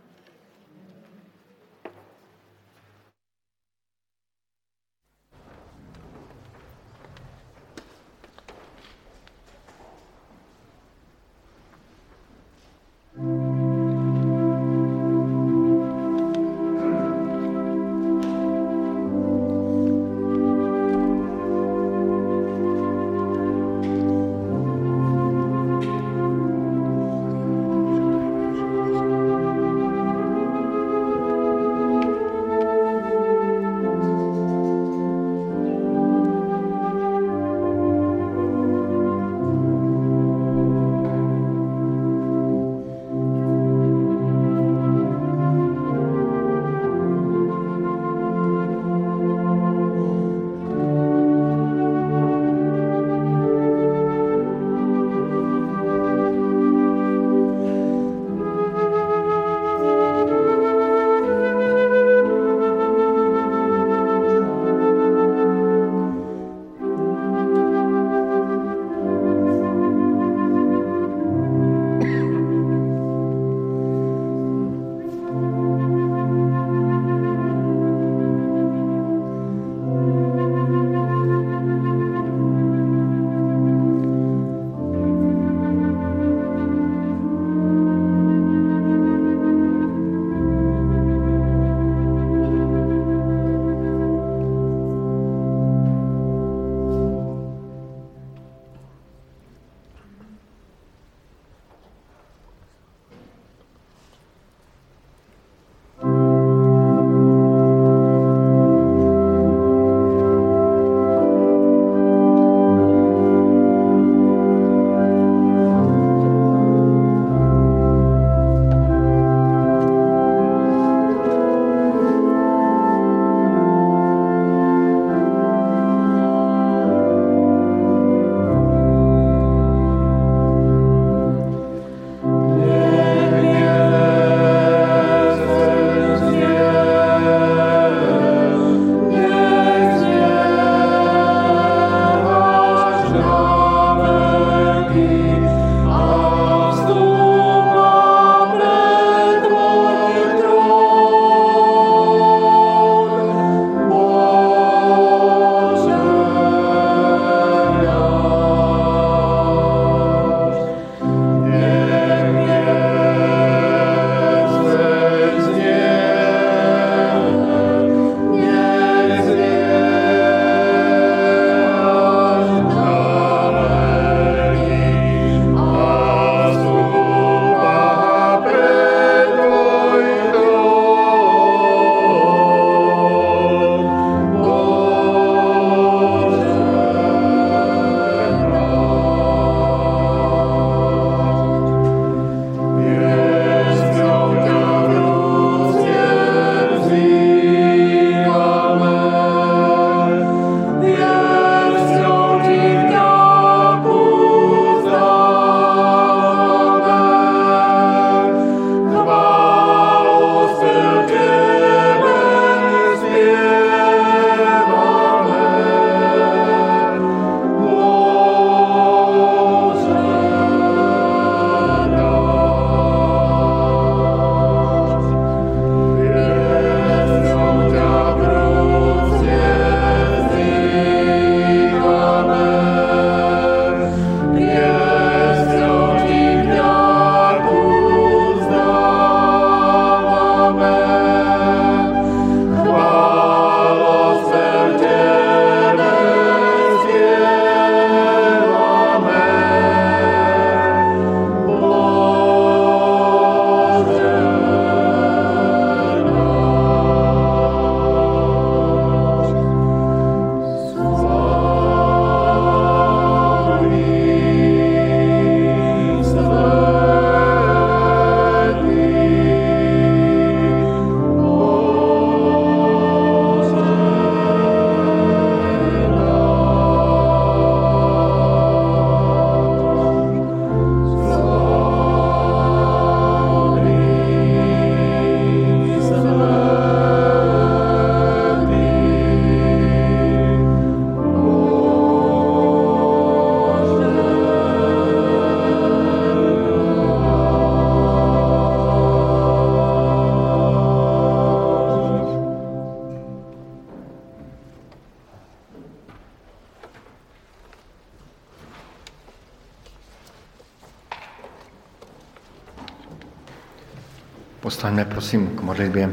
Modlitbě.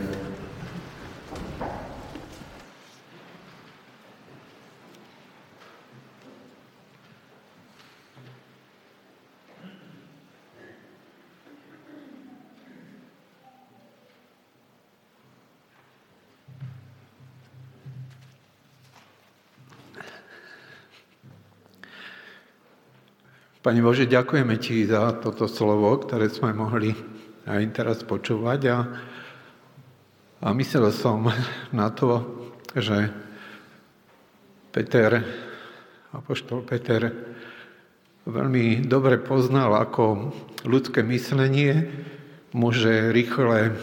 Pane Bože, ďakujeme Ti za toto slovo, ktoré sme mohli aj teraz počúvať a, a myslel som na to, že Peter, apoštol Peter, veľmi dobre poznal, ako ľudské myslenie môže rýchle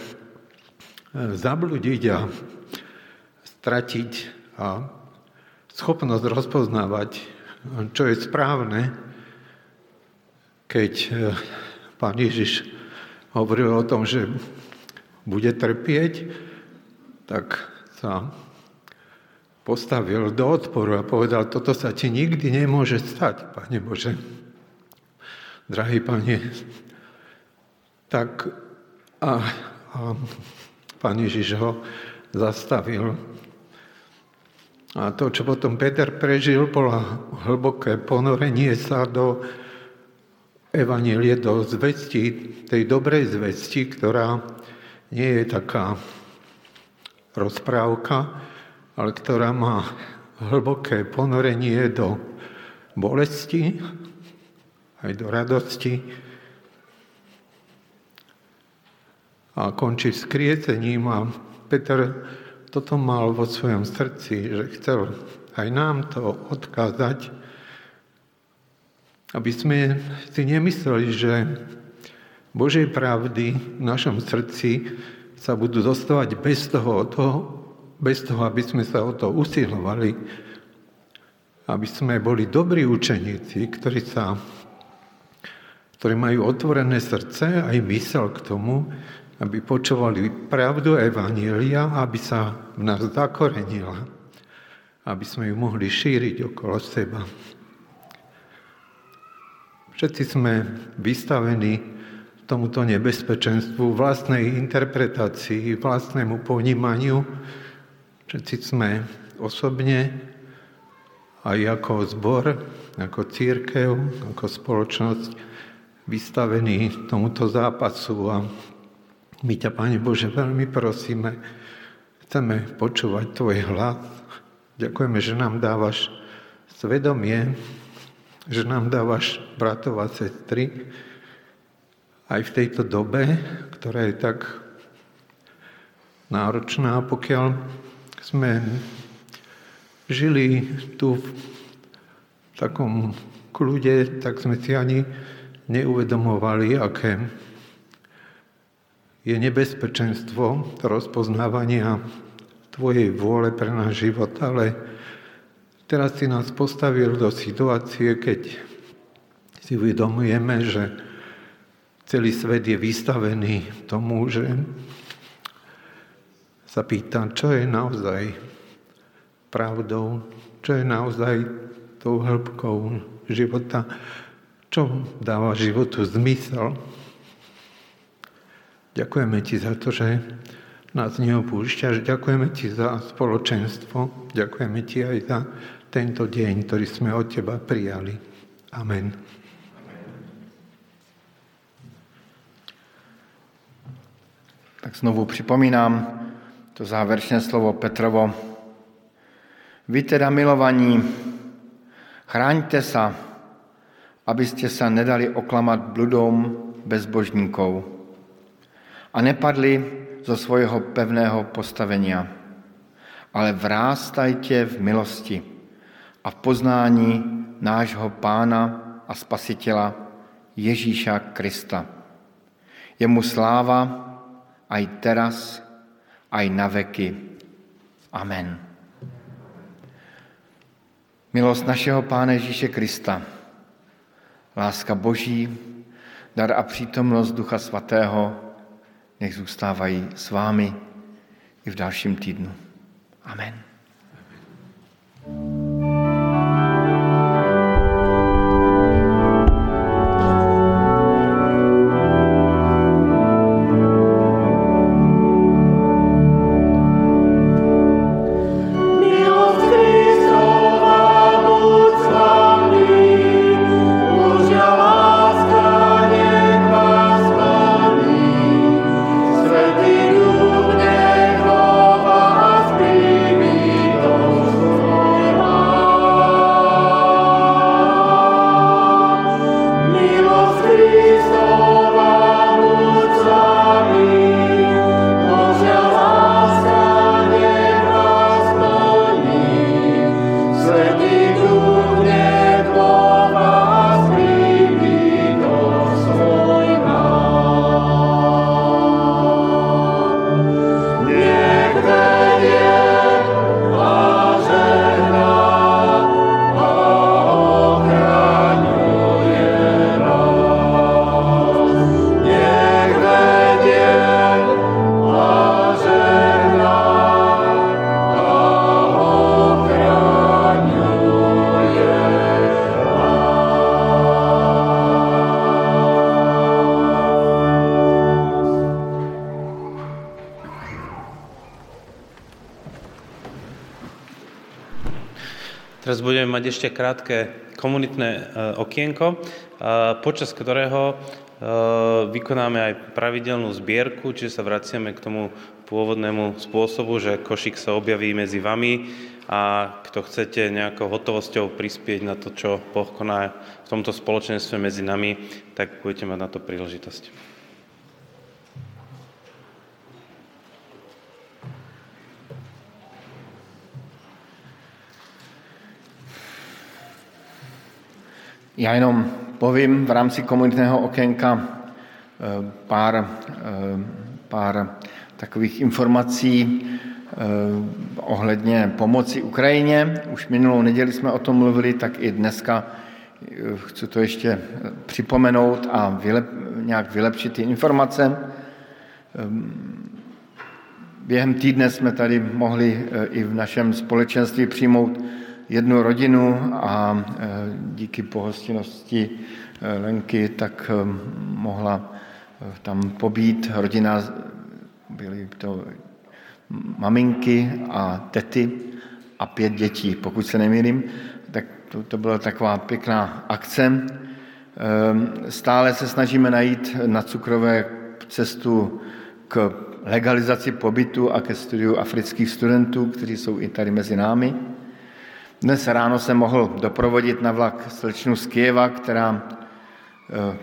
zabludiť a stratiť a schopnosť rozpoznávať, čo je správne keď e, pán Ježiš hovoril o tom, že bude trpieť, tak sa postavil do odporu a povedal, toto sa ti nikdy nemôže stať, Pane Bože. Drahý Pane, tak a, a pán Ježiš ho zastavil. A to, čo potom Peter prežil, bolo hlboké ponorenie sa do Evanílie do zvesti, tej dobrej zvesti, ktorá nie je taká rozprávka, ale ktorá má hlboké ponorenie do bolesti, aj do radosti. A končí skrietením a Peter toto mal vo svojom srdci, že chcel aj nám to odkázať, aby sme si nemysleli, že Božej pravdy v našom srdci sa budú dostávať bez toho, toho, bez toho, aby sme sa o to usilovali, aby sme boli dobrí učeníci, ktorí, sa, ktorí majú otvorené srdce aj mysel k tomu, aby počúvali pravdu Evanília, aby sa v nás zakorenila, aby sme ju mohli šíriť okolo seba. Všetci sme vystavení tomuto nebezpečenstvu, vlastnej interpretácii, vlastnému ponímaniu. Všetci sme osobne aj ako zbor, ako církev, ako spoločnosť vystavení tomuto zápasu a my ťa, Pane Bože, veľmi prosíme, chceme počúvať Tvoj hlas. Ďakujeme, že nám dávaš svedomie, že nám dávaš bratov a sestry aj v tejto dobe, ktorá je tak náročná, pokiaľ sme žili tu v takom kľude, tak sme si ani neuvedomovali, aké je nebezpečenstvo rozpoznávania Tvojej vôle pre náš život, ale Teraz si nás postavil do situácie, keď si uvedomujeme, že celý svet je vystavený tomu, že sa pýta, čo je naozaj pravdou, čo je naozaj tou hĺbkou života, čo dáva životu zmysel. Ďakujeme ti za to, že nás neopúšťaš. Ďakujeme ti za spoločenstvo. Ďakujeme ti aj za tento deň, ktorý sme od Teba prijali. Amen. Tak znovu připomínám to závěrečné slovo Petrovo. Vy teda milovaní, chráňte sa, abyste sa nedali oklamat bludom bezbožníkov a nepadli zo svojho pevného postavenia, ale vrástajte v milosti a v poznání nášho Pána a Spasitela Ježíša Krista. Jemu sláva aj teraz, aj na veky. Amen. Milost našeho Pána Ježíše Krista, láska Boží, dar a přítomnost Ducha Svatého nech zůstávají s vámi i v dalším týdnu. Amen. Amen. Ešte krátke komunitné e, okienko, e, počas ktorého vykonáme aj pravidelnú zbierku, čiže sa vraciame k tomu pôvodnému spôsobu, že košík sa objaví medzi vami a kto chcete nejakou hotovosťou prispieť na to, čo Boh koná v tomto spoločenstve medzi nami, tak budete mať na to príležitosť. Já jenom povím v rámci komunitného okénka eh, pár, eh, pár takových informací eh, ohledně pomoci Ukrajině. Už minulou neděli jsme o tom mluvili, tak i dneska chci to ještě připomenout a vylep, nějak vylepšit ty informace. Během týdne jsme tady mohli i v našem společenství přijmout jednu rodinu a e, díky pohostinnosti e, Lenky tak e, mohla tam pobít. Rodina byly to maminky a tety a pět dětí, pokud se nemýlím. Tak to, to byla taková pěkná akce. Stále se snažíme najít na cukrové cestu k legalizaci pobytu a ke studiu afrických studentů, kteří jsou i tady mezi námi. Dnes ráno jsem mohl doprovodit na vlak slečnu z Kieva, která eh,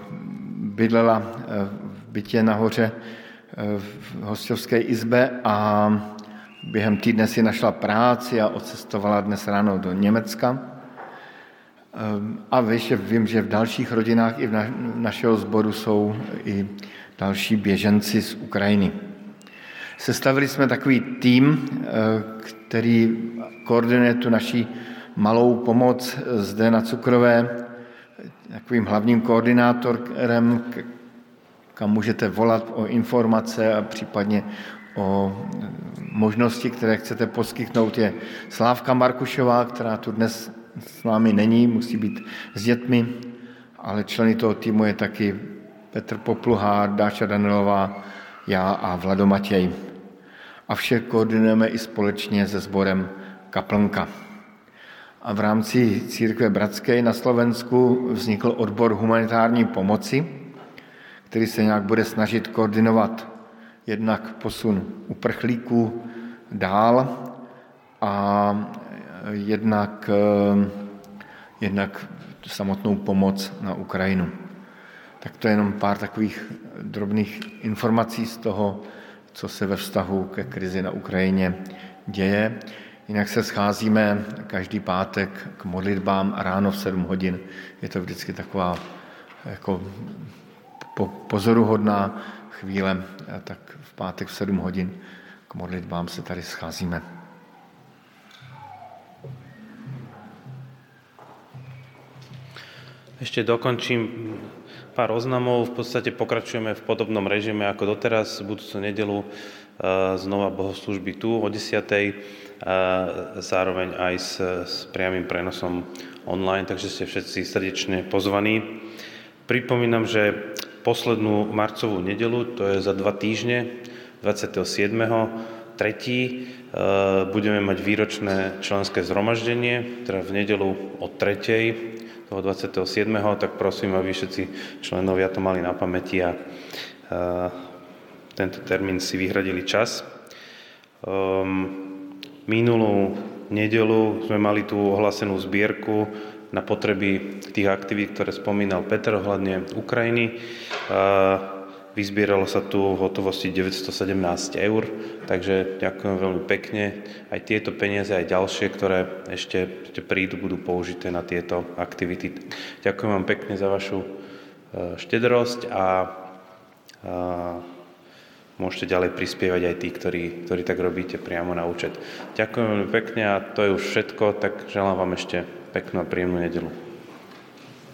bydlela eh, v bytě nahoře eh, v hostovské izbe a během týdne si našla práci a odcestovala dnes ráno do Německa. A ještě vím, že v dalších rodinách i v našeho sboru jsou i další běženci z Ukrajiny. Sestavili jsme takový tým, který koordinuje tu naší malou pomoc zde na Cukrové, takovým hlavním koordinátorem, kam můžete volat o informace a případně o možnosti, které chcete poskytnout, je Slávka Markušová, která tu dnes s námi není, musí být s dětmi, ale členy toho týmu je taky Petr Popluhár, Dáša Danilová, já a Vlado Matěj. A vše koordinujeme i společně se sborem Kaplnka. A v rámci církve Bratské na Slovensku vznikl odbor humanitární pomoci, který se nějak bude snažit koordinovat jednak posun uprchlíků dál a jednak, jednak samotnou pomoc na Ukrajinu. Tak to je jenom pár takových drobných informací z toho, co se ve vztahu ke krizi na Ukrajině děje. Jinak se scházíme každý pátek k modlitbám ráno v 7 hodin. Je to vždycky taková jako pozoruhodná chvíle, tak v pátek v 7 hodin k modlitbám se tady scházíme. Ešte dokončím pár oznamov. V podstate pokračujeme v podobnom režime ako doteraz. Budúcu nedelu eh, znova bohoslužby tu o 10 zároveň aj s, s priamým prenosom online, takže ste všetci srdečne pozvaní. Pripomínam, že poslednú marcovú nedelu, to je za dva týždne, 27. 3. budeme mať výročné členské zhromaždenie, teda v nedelu od 3. toho 27. tak prosím, aby všetci členovia to mali na pamäti a tento termín si vyhradili čas. Um, Minulú nedelu sme mali tú ohlasenú zbierku na potreby tých aktivít, ktoré spomínal Peter ohľadne Ukrajiny. Vyzbieralo sa tu v hotovosti 917 eur, takže ďakujem veľmi pekne. Aj tieto peniaze, aj ďalšie, ktoré ešte, prídu, budú použité na tieto aktivity. Ďakujem vám pekne za vašu e, štedrosť a, a môžete ďalej prispievať aj tí, ktorí, ktorí tak robíte priamo na účet. Ďakujem veľmi pekne a to je už všetko, tak želám vám ešte peknú a príjemnú nedelu.